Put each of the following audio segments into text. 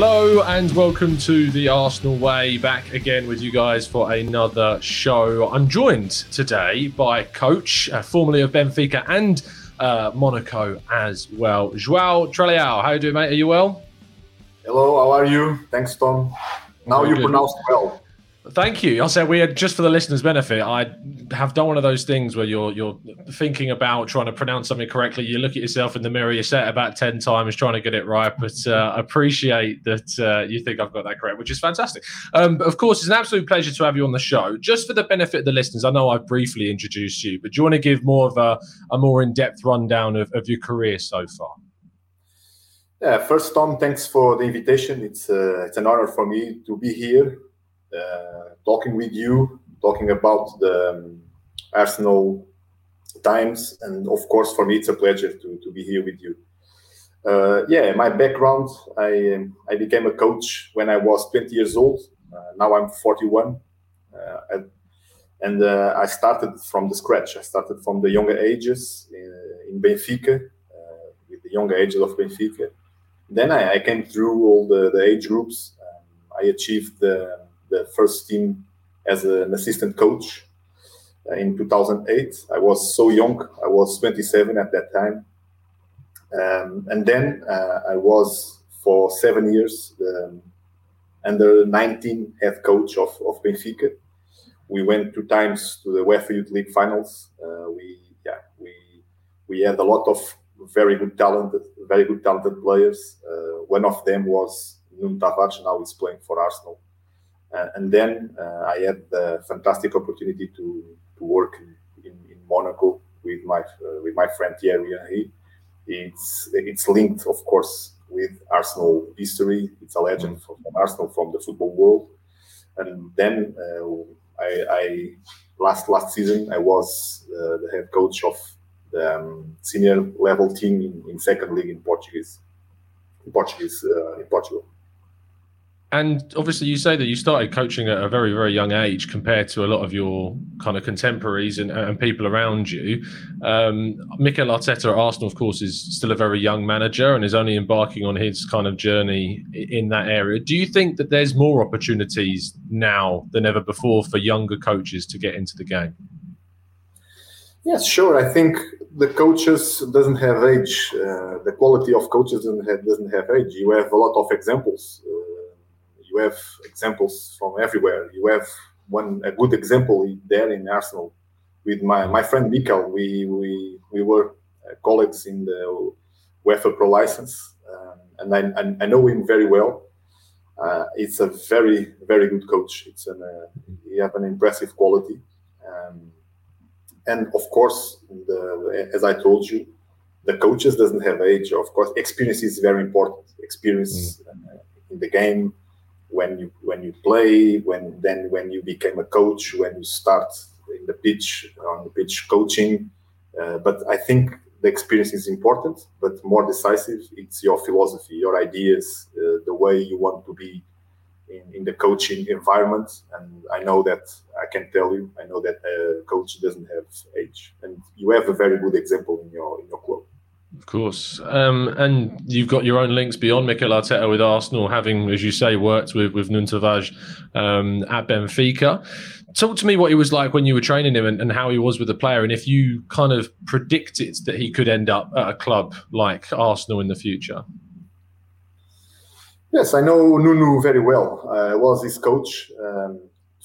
Hello and welcome to the Arsenal Way. Back again with you guys for another show. I'm joined today by coach, uh, formerly of Benfica and uh, Monaco as well, Joao Tralhao. How are you doing, mate? Are you well? Hello, how are you? Thanks, Tom. Now Very you good. pronounced well. Thank you. I'll say we are just for the listeners' benefit. I have done one of those things where you're you're thinking about trying to pronounce something correctly. You look at yourself in the mirror, you say it about ten times, trying to get it right. But uh, appreciate that uh, you think I've got that correct, which is fantastic. Um, of course, it's an absolute pleasure to have you on the show. Just for the benefit of the listeners, I know I've briefly introduced you, but do you want to give more of a, a more in depth rundown of, of your career so far? Yeah, first, Tom, thanks for the invitation. It's uh, it's an honor for me to be here talking with you, talking about the um, Arsenal times, and of course, for me, it's a pleasure to, to be here with you. Uh, yeah, my background, I um, I became a coach when I was 20 years old. Uh, now I'm 41, uh, and, and uh, I started from the scratch. I started from the younger ages in, in Benfica, uh, with the younger ages of Benfica. Then I, I came through all the, the age groups. Um, I achieved the the first team as an assistant coach uh, in 2008. I was so young, I was 27 at that time. Um, and then uh, I was for seven years the under 19 head coach of, of Benfica. We went two times to the UEFA Youth League finals. Uh, we yeah we we had a lot of very good talented very good talented players. Uh, one of them was Nuno Tavares. Now he's playing for Arsenal. Uh, and then uh, I had the fantastic opportunity to, to work in, in, in Monaco with my uh, with my friend Thierry Henry. It's it's linked, of course, with Arsenal history. It's a legend mm. from, from Arsenal from the football world. And then I, I, last last season I was uh, the head coach of the um, senior level team in, in, second league in Portuguese in Portuguese uh, in Portugal. And obviously, you say that you started coaching at a very, very young age compared to a lot of your kind of contemporaries and, and people around you. Um, Mikel Arteta at Arsenal, of course, is still a very young manager and is only embarking on his kind of journey in that area. Do you think that there's more opportunities now than ever before for younger coaches to get into the game? Yes, sure. I think the coaches doesn't have age. Uh, the quality of coaches doesn't have, doesn't have age. You have a lot of examples. Uh, you have examples from everywhere. You have one a good example there in Arsenal with my, my friend Mikel. We we we were uh, colleagues in the UEFA Pro license, um, and I, I, know him very well. Uh, it's a very very good coach. It's an uh, he have an impressive quality, um, and of course, the, as I told you, the coaches doesn't have age. Of course, experience is very important. Experience mm. in the game, when you when you play, when then when you became a coach, when you start in the pitch on the pitch coaching. Uh, but I think the experience is important, but more decisive, it's your philosophy, your ideas, uh, the way you want to be in, in, the coaching environment. And I know that I can tell you, I know that a coach doesn't have age, and you have a very good example in your in your club. Of course. Um, and you've got your own links beyond Mikel Arteta with Arsenal, having, as you say, worked with, with Nuno Tavares um, at Benfica. Talk to me what he was like when you were training him and, and, how he was with the player, and if you kind of predicted that he could end up at a club like Arsenal in the future. Yes, I know Nuno very well. I was his coach um,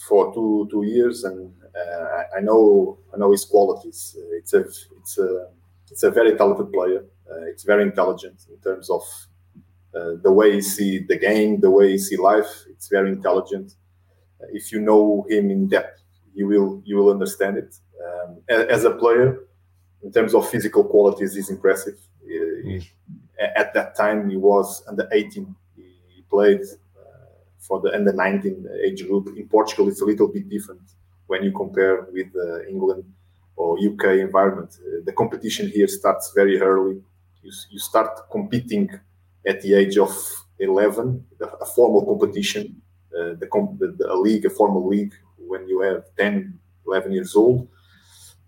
for two two years, and uh, I know I know his qualities. It's a it's a it's a very talented player. Uh, it's very intelligent in terms of uh, the way he see the game, the way he see life. It's very intelligent. Uh, if you know him in depth, you will you will understand it. Um, as a player, in terms of physical qualities, he's impressive. Mm. At that time, he was under 18. He played uh, for the under 19 age group. In Portugal, it's a little bit different when you compare with uh, England or UK environment. Uh, the competition here starts very early. You, you start competing at the age of 11, a formal competition, uh, the, the, a league, a formal league, when you have 10, 11 years old.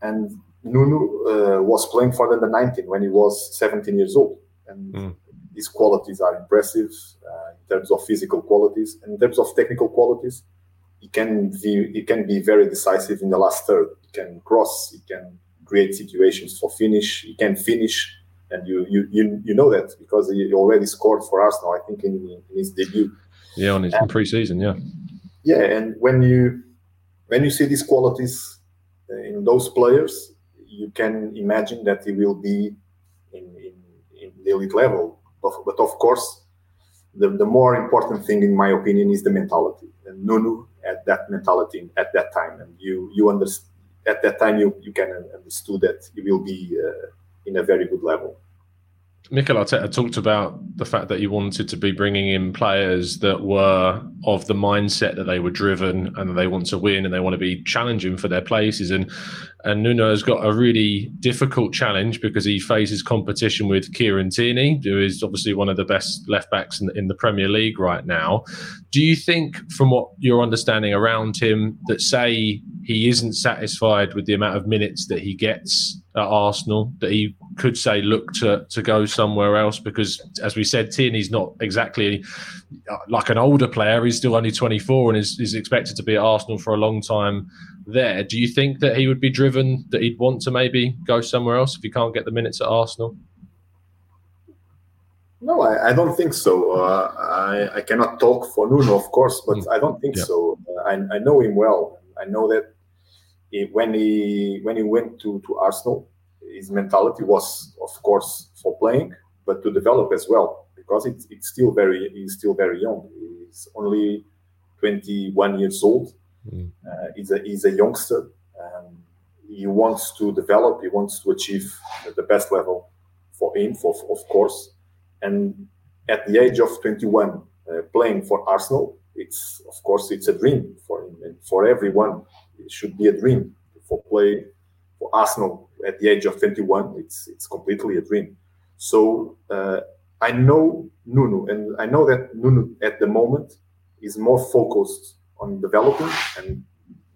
And Nuno uh, was playing for the 19 when he was 17 years old. And mm. these qualities are impressive uh, in terms of physical qualities and in terms of technical qualities. He can be he can be very decisive in the last third. It can cross. It can create situations for finish. It can finish, and you you you, you know that because he already scored for Arsenal. I think in, in his debut. Yeah, on his and, pre-season. Yeah. Yeah, and when you when you see these qualities uh, in those players, you can imagine that he will be in, in, in the elite level. But, but of course, the, the more important thing, in my opinion, is the mentality. And Nuno had that mentality at that time, and you you understand at that time you you can understood that he will be uh, in a very good level. Mikel Arteta talked about the fact that he wanted to be bringing in players that were of the mindset that they were driven and that they want to win and they want to be challenging for their places. And and Nuno has got a really difficult challenge because he faces competition with Kieran Tierney, who is obviously one of the best left backs in, in the Premier League right now. Do you think, from what you're understanding around him, that say he isn't satisfied with the amount of minutes that he gets at Arsenal, that he could say look to to go somewhere else because, as we said, Tierney's not exactly uh, like an older player. He's still only 24 and is, is expected to be at Arsenal for a long time. There, do you think that he would be driven that he'd want to maybe go somewhere else if he can't get the minutes at Arsenal? No, I, I don't think so. Uh, I, I cannot talk for Nuno, of course, but mm. I don't think yeah. so. I, I know him well. I know that when he when he went to, to Arsenal, his mentality was, of course, for playing, but to develop as well because it's, it's still very he's still very young. He's only 21 years old. Mm. Uh, he's a he's a youngster. Um, he wants to develop. He wants to achieve the best level for him, for of course. And at the age of 21, uh, playing for Arsenal, it's of course it's a dream for him and for everyone. It should be a dream for play for Arsenal at the age of 21. It's it's completely a dream. So uh, I know Nuno, and I know that Nuno at the moment is more focused on developing and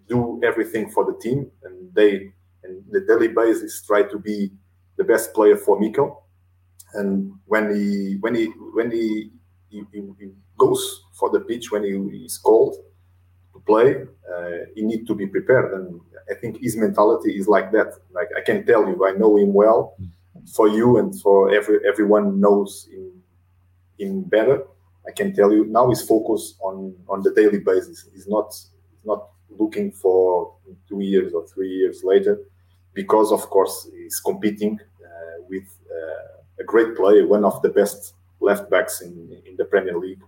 do everything for the team, and they and the daily basis try to be the best player for Miko. And when he when he when he, he, he goes for the pitch when he is called to play, uh, he need to be prepared. And I think his mentality is like that. Like I can tell you, I know him well. For you and for every everyone knows him, him better. I can tell you now he's focused on on the daily basis. He's not not looking for two years or three years later, because of course he's competing uh, with uh, a great player, one of the best left backs in in the Premier League,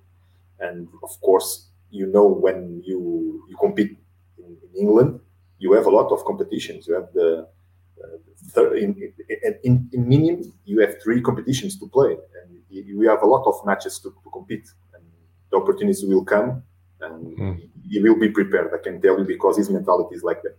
and of course you know when you you compete in, in England, you have a lot of competitions. You have the uh, in, in, in minimum you have three competitions to play, and you have a lot of matches to, to compete. And the opportunities will come, and mm. he will be prepared. I can tell you because his mentality is like that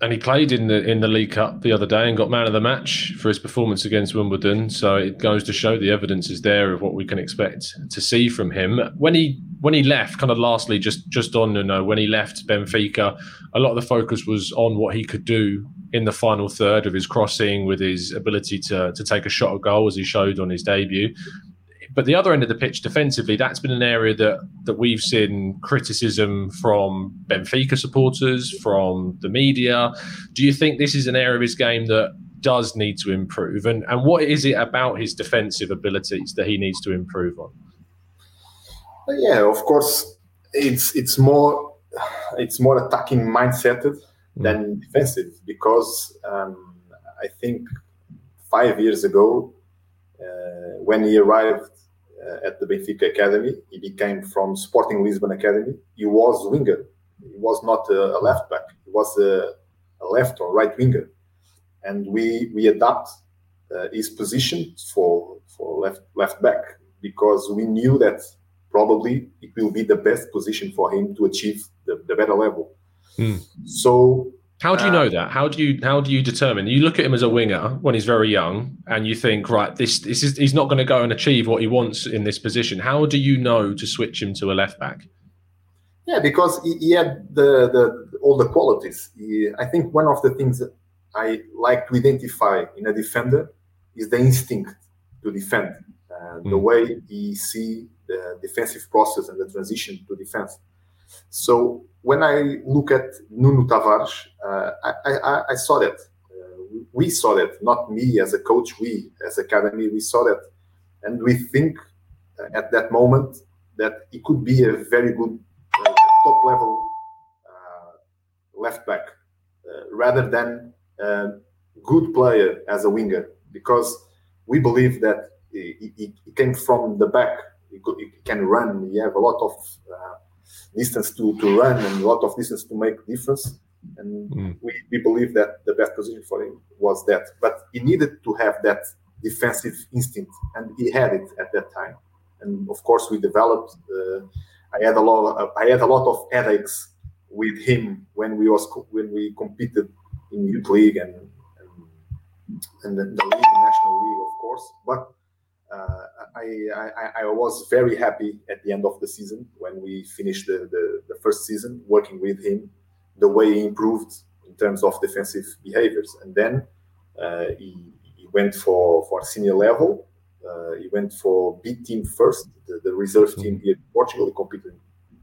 and he played in the in the League Cup the other day and got man of the match for his performance against Wimbledon. So it goes to show the evidence is there of what we can expect to see from him. When he when he left, kind of lastly, just just on you know when he left Benfica, a lot of the focus was on what he could do in the final third of his crossing, with his ability to to take a shot at goal as he showed on his debut. But the other end of the pitch, defensively, that's been an area that that we've seen criticism from Benfica supporters, from the media. Do you think this is an area of his game that does need to improve? And and what is it about his defensive abilities that he needs to improve on? Yeah, of course, it's it's more it's more attacking mindset mm. than defensive because um, I think five years ago uh, when he arrived at the Benfica Academy, he became from Sporting Lisbon Academy. He was winger. He was not a, left back. He was a, a left or right winger, and we we adapt uh, his position for for left left back because we knew that probably it will be the best position for him to achieve the, the better level. Mm. So how do you know uh, that? How do you how do you determine? You look at him as a winger when he's very young, and you think, right, this this is he's not going to go and achieve what he wants in this position. How do you know to switch him to a left back? Yeah, because he, he had the, the all the qualities. He, I think one of the things that I like to identify in a defender is the instinct to defend. Uh, uh, mm. the way he see the defensive process and the transition to defense. So when I look at Nuno Tavares, uh, I, I, I, saw that. Uh, we saw that, not me as a coach, we as academy, we saw that. And we think uh, at that moment that he could be a very good uh, top level uh, left back rather than a good player as a winger because we believe that he, he, he came from the back. He, could, he, can run. He have a lot of uh, distance to, to run and a lot of distance to make difference. And mm. we, we believe that the best position for him was that. But he needed to have that defensive instinct, and he had it at that time. And of course, we developed. Uh, I had a lot. Of, I had a lot of headaches with him when we was when we competed in youth league and and, and the, the league, national league, of course. But I, I, I was very happy at the end of the season when we finished the, the, the, first season working with him, the way he improved in terms of defensive behaviors. And then uh, he, he, went for, for senior level. Uh, he went for B team first, the, the reserve team here in Portugal. He competed,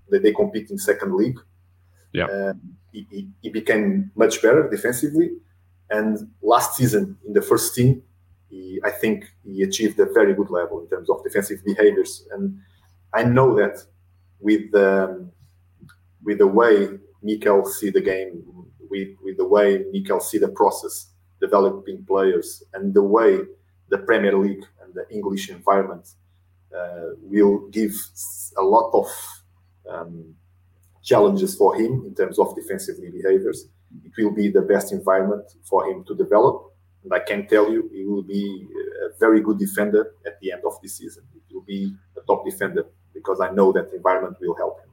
they, they compete in second league. Yeah. He, he, he became much better defensively. And last season in the first team, he, I think he achieved a very good level in terms of defensive behaviors. And I know that with the, with the way Mikel see the game, with, with the way Mikel see the process, developing players, and the way the Premier League and the English environment uh, will give a lot of um, challenges for him in terms of defensive behaviors. It will be the best environment for him to develop and I can tell you, he will be a very good defender at the end of this season. He will be a top defender because I know that the environment will help him.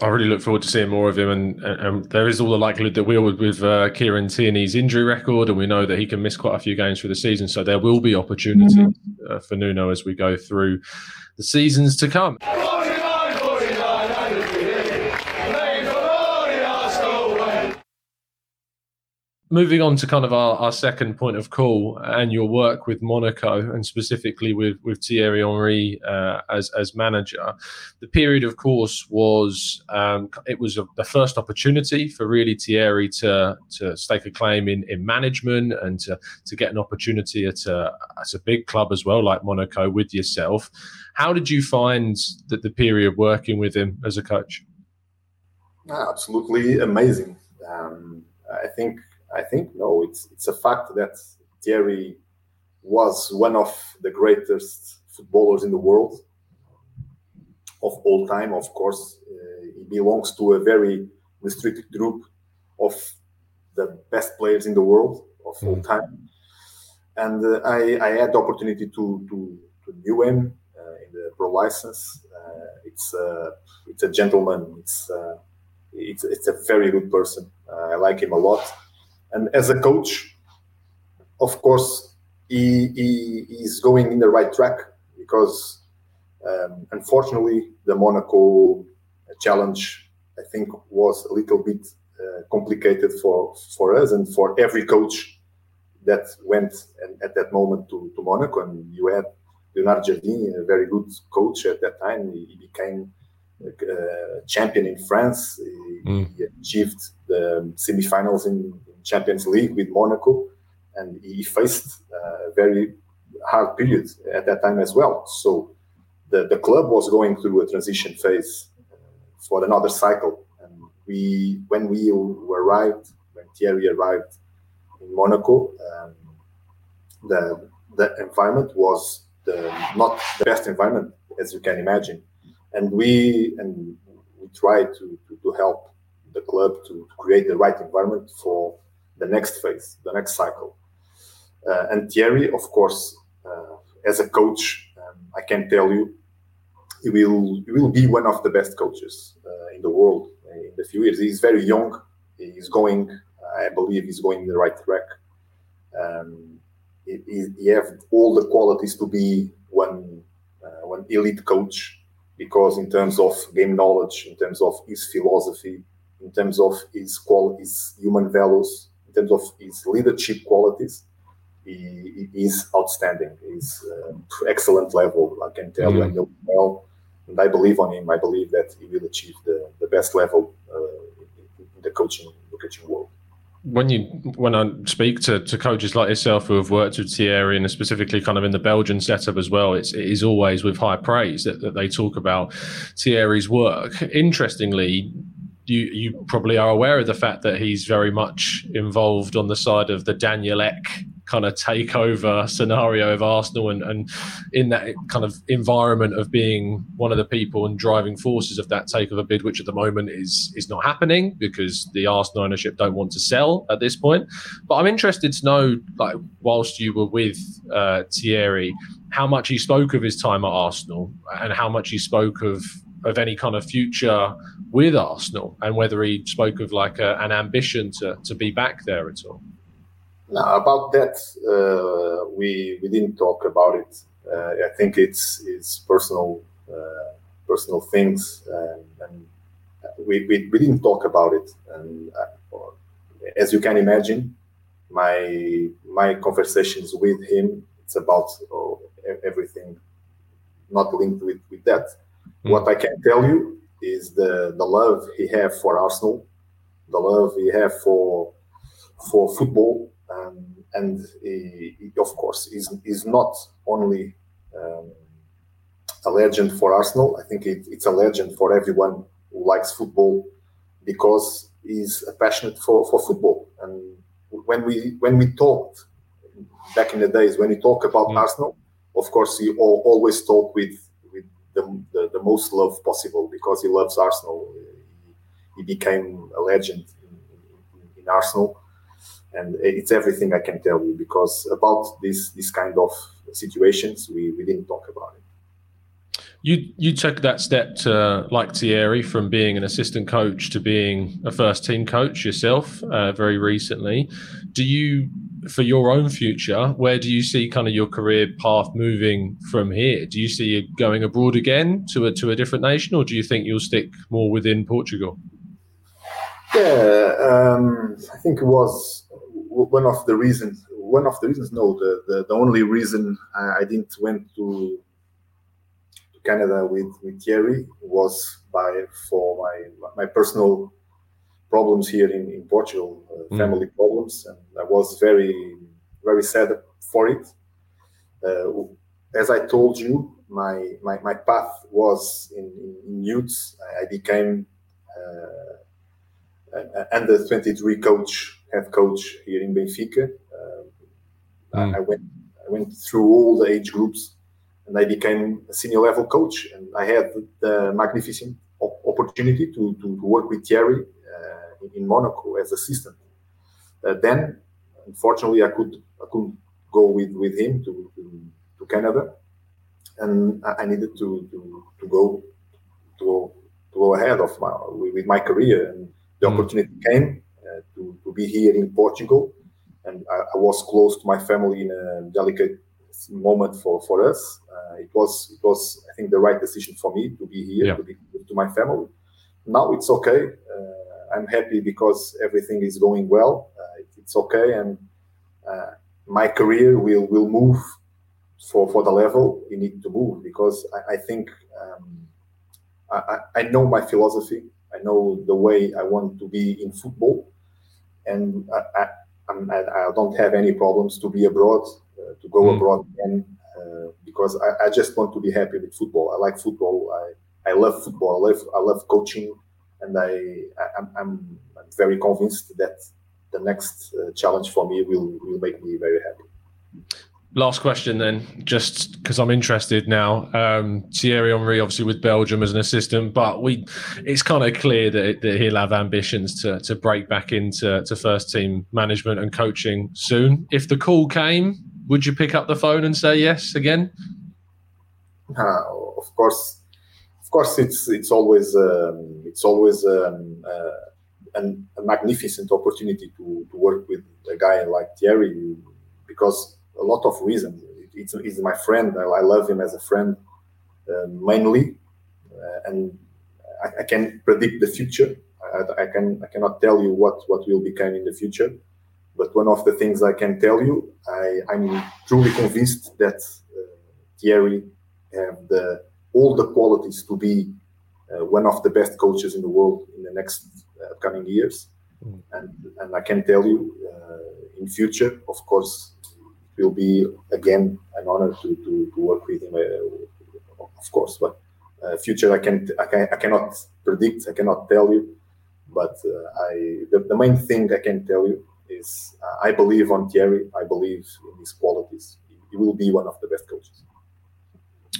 I really look forward to seeing more of him, and, and there is all the likelihood that we'll with uh, Kieran Tierney's injury record, and we know that he can miss quite a few games for the season. So there will be opportunity mm-hmm. uh, for Nuno as we go through the seasons to come. Moving on to kind of our, our second point of call and your work with Monaco and specifically with, with Thierry Henry uh, as, as manager, the period, of course, was um, it was a, the first opportunity for really Thierry to to stake a claim in, in management and to, to get an opportunity at a, at a big club as well, like Monaco, with yourself. How did you find that the period working with him as a coach? Absolutely amazing. Um, I think I think no, it's it's a fact that Thierry was one of the greatest footballers in the world of all time. Of course, uh, he belongs to a very restricted group of the best players in the world of all mm. time. And uh, I, I, had the opportunity to to, to know him uh, in the pro license. Uh, it's a it's a gentleman. It's uh, it's it's a very good person. Uh, I like him a lot and as a coach, of course, he, he is going in the right track because um, unfortunately the Monaco challenge, I think, was a little bit uh, complicated for, for us and for every coach that went and, at that moment to, to Monaco. And you had Leonard Jardim, a very good coach at that time. He, he became uh, champion in France. He, mm. he achieved the semifinals in, Champions League with Monaco, and he faced a very hard period at that time as well. So the, the club was going through a transition phase uh, for another cycle. And we, when we arrived, when Thierry arrived in Monaco, um, the the environment was the, not the best environment as you can imagine, and we and we tried to, to, to help the club to, to create the right environment for the next phase, the next cycle. Uh, and Thierry, of course, uh, as a coach, um, I can tell you, he will he will be one of the best coaches uh, in the world in the few years. He's very young. He's going, I believe, he's going in the right track. Um, he, he, have all the qualities to be one uh, one elite coach because in terms of game knowledge, in terms of his philosophy, in terms of his qualities, human values, terms of his leadership qualities, he, he is outstanding. He's uh, excellent level. I can tell mm. know well, and I believe on him. I believe that he will achieve the, the best level uh, in the coaching the coaching world when you when I speak to, to coaches like yourself who have worked with Thierry and specifically kind of in the Belgian setup as well, it's it is always with high praise that, that they talk about Thierry's work. Interestingly, you you probably are aware of the fact that he's very much involved on the side of the Daniel Ek kind of takeover scenario of Arsenal and, and in that kind of environment of being one of the people and driving forces of that takeover bid, which at the moment is is not happening because the Arsenal ownership don't want to sell at this point. But I'm interested to know, like, whilst you were with uh, Thierry, how much he spoke of his time at Arsenal and how much he spoke of of any kind of future with Arsenal and whether he spoke of like a, an ambition to to be back there at all. Now, about that, uh, we we didn't talk about it. Uh, I think it's it's personal uh, personal things, and, and we, we, we didn't talk about it. And uh, as you can imagine, my my conversations with him it's about oh, everything not linked with with that. Mm. What I can tell you is the the love he have for Arsenal, the love he have for for football um, and he, he, of course is is not only um, a legend for Arsenal. I think it, it's a legend for everyone who likes football because he's passionate for, for football. And when we when we talked back in the days when we talk about mm. Arsenal, of course he all, always talk with the, the, the, most love possible because he loves Arsenal. He, became a legend in, in, in Arsenal and it's everything I can tell you because about this this kind of situations we, we didn't talk about it. You you took that step to like Thierry from being an assistant coach to being a first team coach yourself uh, very recently. Do you for your own future, where do you see kind of your career path moving from here? Do you see you going abroad again to a to a different nation, or do you think you'll stick more within Portugal? Yeah, um, I think it was one of the reasons one of the reasons no the, the, the only reason I, didn't went to Canada with, with Thierry was by for my my personal problems here in, in Portugal, uh, mm. family problems, and I was very very sad for it. Uh, as I told you, my my, my path was in, in, youths. I became uh, under twenty three coach head coach here in Benfica. Mm. I went I went through all the age groups, and I became a senior level coach. And I had the magnificent opportunity to, to, to work with Thierry uh, in Monaco as assistant. Uh, then, unfortunately, I could I couldn't go with, with him to, to, to Canada, and I needed to, to, to go to, to go ahead of my with my career. And the mm. opportunity came, uh, to, to be here in Portugal. And I, I, was close to my family in a delicate moment for, for us. Uh, it was it was I think the right decision for me to be here yeah. to be to my family. Now it's okay. Uh, I'm happy because everything is going well. it's okay, and my career will will move for, for the level you need to move because I, I think um, I, I know my philosophy. I know the way I want to be in football, and I, I, I, don't have any problems to be abroad, uh, to go mm. abroad again, uh, because I, I, just want to be happy with football. I like football. I, I love football. I love I love coaching, and I, I am I'm, I'm very convinced that the next uh, challenge for me will will make me very happy last question then, just because I'm interested now. Um, Thierry Henry, obviously with Belgium as an assistant, but we it's kind of clear that, that he'll have ambitions to to break back into to first team management and coaching soon. If the call came, would you pick up the phone and say yes again? Uh, of course, course, it's it's always um, it's always um, uh, an, a magnificent opportunity to, to work with a guy like Thierry because a lot of reasons. It's, my friend. I, I love him as a friend uh, mainly, uh, and I, I, can predict the future. I, I, can I cannot tell you what what will become in the future, But one of the things I can tell you, I, I'm truly convinced that uh, Thierry have the all the qualities to be uh, one of the best coaches in the world in the next uh, coming years. Mm. And and I can tell you, uh, in future, of course, it will be again an honor to to, to work with him, uh, of course. But uh, future, I can I can I cannot predict, I cannot tell you. But I the, the main thing I can tell you is uh, I believe on Thierry. I believe in his qualities. He will be one of the best coaches.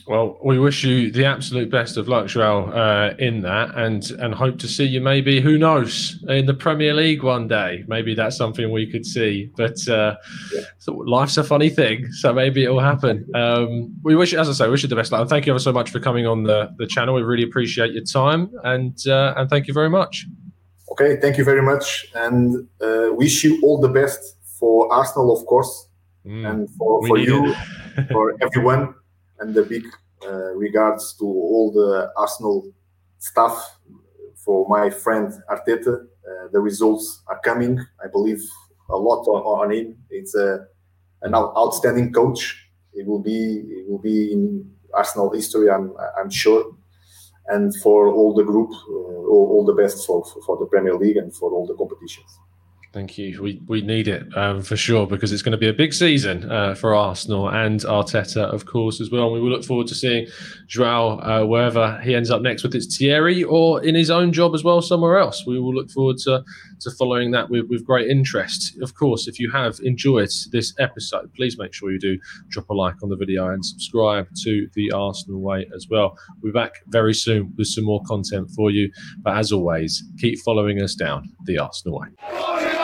Well, we wish you the absolute best of luck, Joel, uh, in that, and and hope to see you maybe, who knows, in the Premier League one day. Maybe that's something we could see. But uh, yeah. so life's a funny thing, so maybe it will happen. Um, we wish, as I say, we wish you the best luck. And thank you ever so much for coming on the, the channel. We really appreciate your time, and uh, and thank you very much. Okay, thank you very much, and uh, wish you all the best for Arsenal, of course, mm, and for, for you, for everyone, and the big uh, regards to all the Arsenal staff. For my friend Arteta, uh, the results are coming. I believe a lot on, on him. It's a an outstanding coach. It will be it will be in Arsenal history. I'm I'm sure and for all the group, uh, all, all, the best for, for the Premier League and for all the competitions. Thank you. We we need it um, for sure because it's going to be a big season uh, for Arsenal and Arteta, of course, as well. And we will look forward to seeing Joao uh, wherever he ends up next with it's Thierry or in his own job as well somewhere else. We will look forward to to following that with, with great interest. Of course, if you have enjoyed this episode, please make sure you do drop a like on the video and subscribe to the Arsenal Way as well. We'll be back very soon with some more content for you. But as always, keep following us down the Arsenal Way.